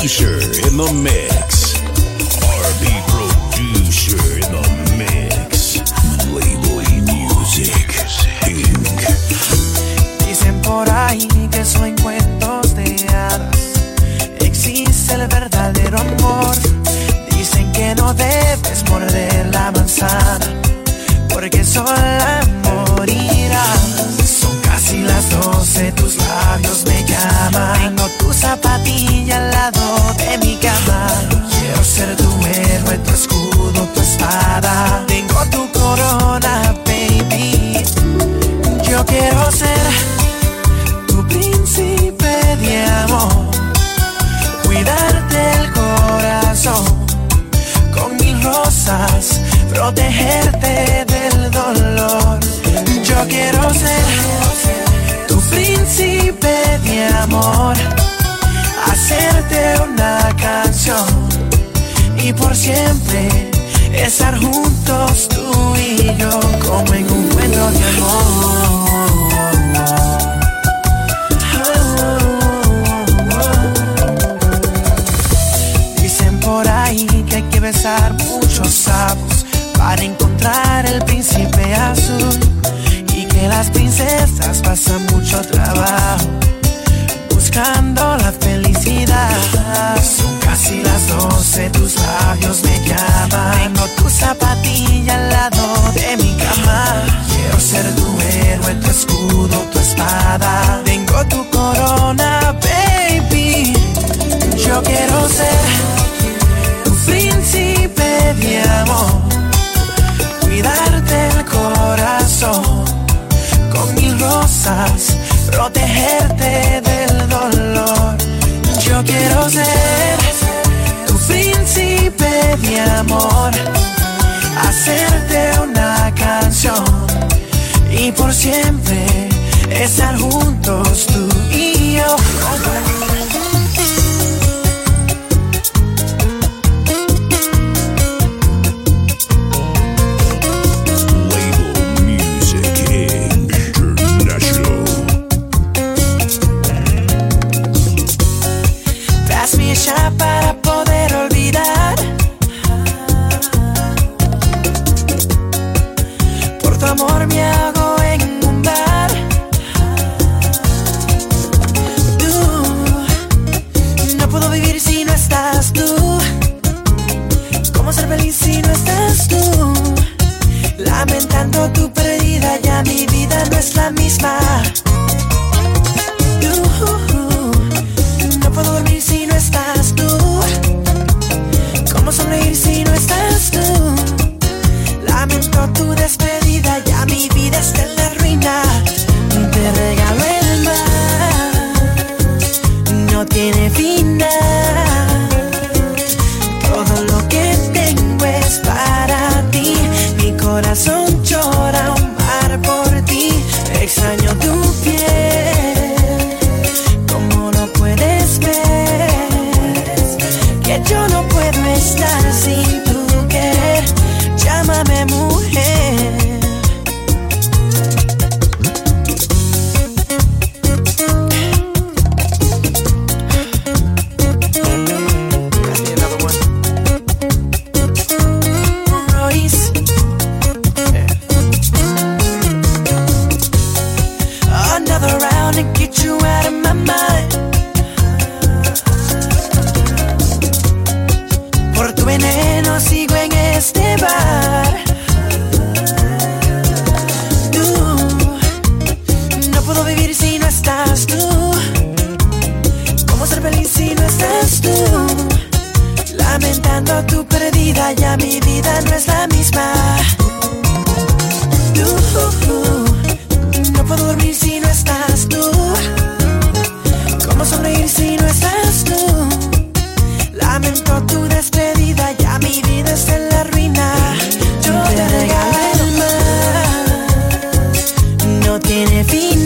producer in the mix. RB producer in the mix. Label Music Inc. Dicen por ahí que son cuentos de hadas. Existe el verdadero amor. Dicen que no debes morder la manzana. Porque sola morirás. Son casi las doce, tus labios me llaman. Tengo tu al lado de mi cama. Quiero ser tu héroe, tu escudo, tu espada. Tengo tu corona, baby. Yo quiero ser tu príncipe de amor, cuidarte el corazón con mil rosas, protegerte del dolor. Yo quiero ser tu príncipe de amor, hacerte una canción y por siempre estar juntos protegerte del dolor. Yo quiero ser tu príncipe de amor, hacerte una canción y por siempre estar juntos tú y yo. Ya mi vida no es la misma. No puedo dormir si no estás tú. ¿Cómo sonreír si no estás tú? Lamento tu despedida, ya mi vida está en la ruina. Yo te regalo el mar, no tiene final.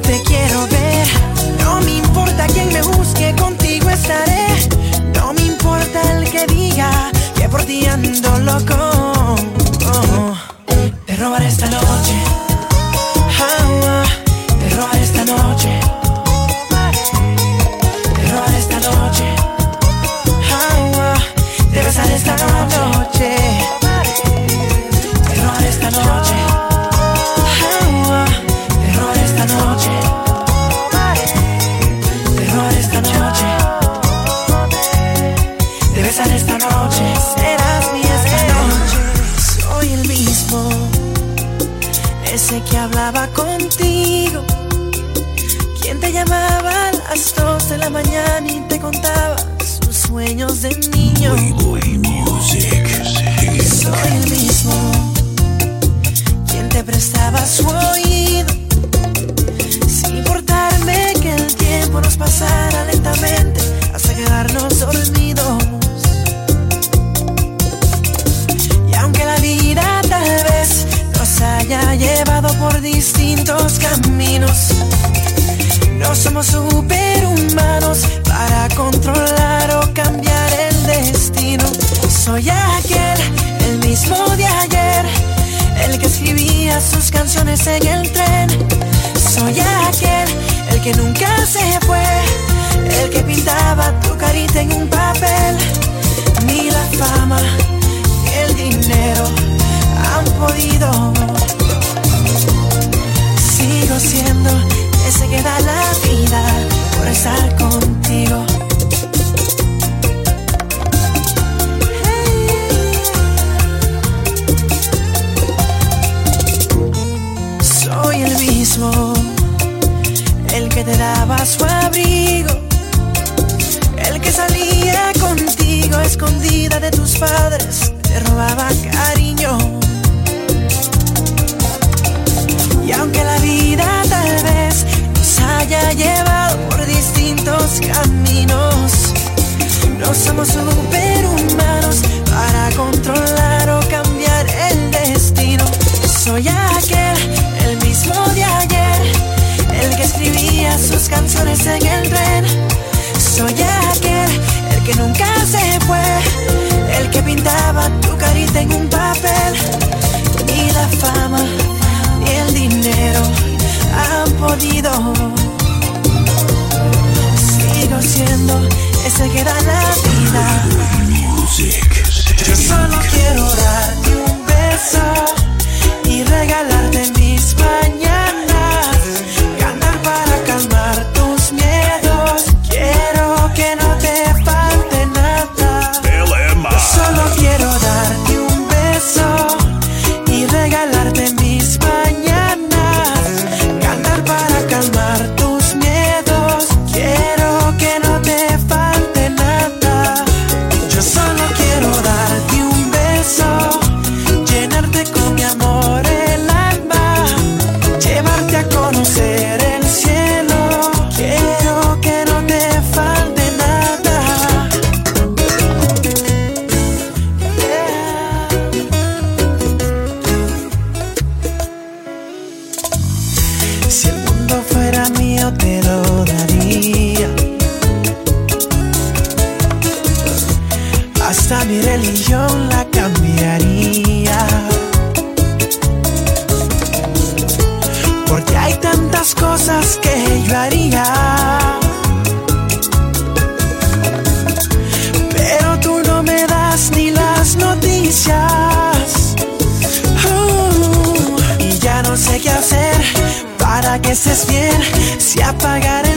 Te quiero ver. No me importa quién me busque, contigo estaré. No me importa el que diga que por ti ando loco. A las dos de la mañana y te contaba sus sueños de niño. Label Music. Soy el mismo, quien te prestaba su oído, sin importarme que el tiempo nos pasara lentamente hasta quedarnos dormidos. Y aunque la vida tal vez nos haya llevado por distintos caminos, no somos superhumanos para controlar o cambiar el destino. Soy aquel, el mismo de ayer, el que escribía sus canciones en el tren. Soy aquel, el que nunca se fue, el que pintaba contigo. Soy el mismo, el que te daba su abrigo, el que salía contigo escondida de tus padres, te robaba cariño. Y aunque la vida tal vez nos haya llevado distintos caminos, no somos superhumanos para controlar o cambiar el destino. Soy aquel, el mismo de ayer, el que escribía sus canciones en el tren. Soy aquel, el que nunca se fue, el que pintaba tu carita en un papel. Ni la fama, ni el dinero han podido. Sigo siendo ese que da la vida. Music Yo solo quiero darte un beso estés bien. Si apagar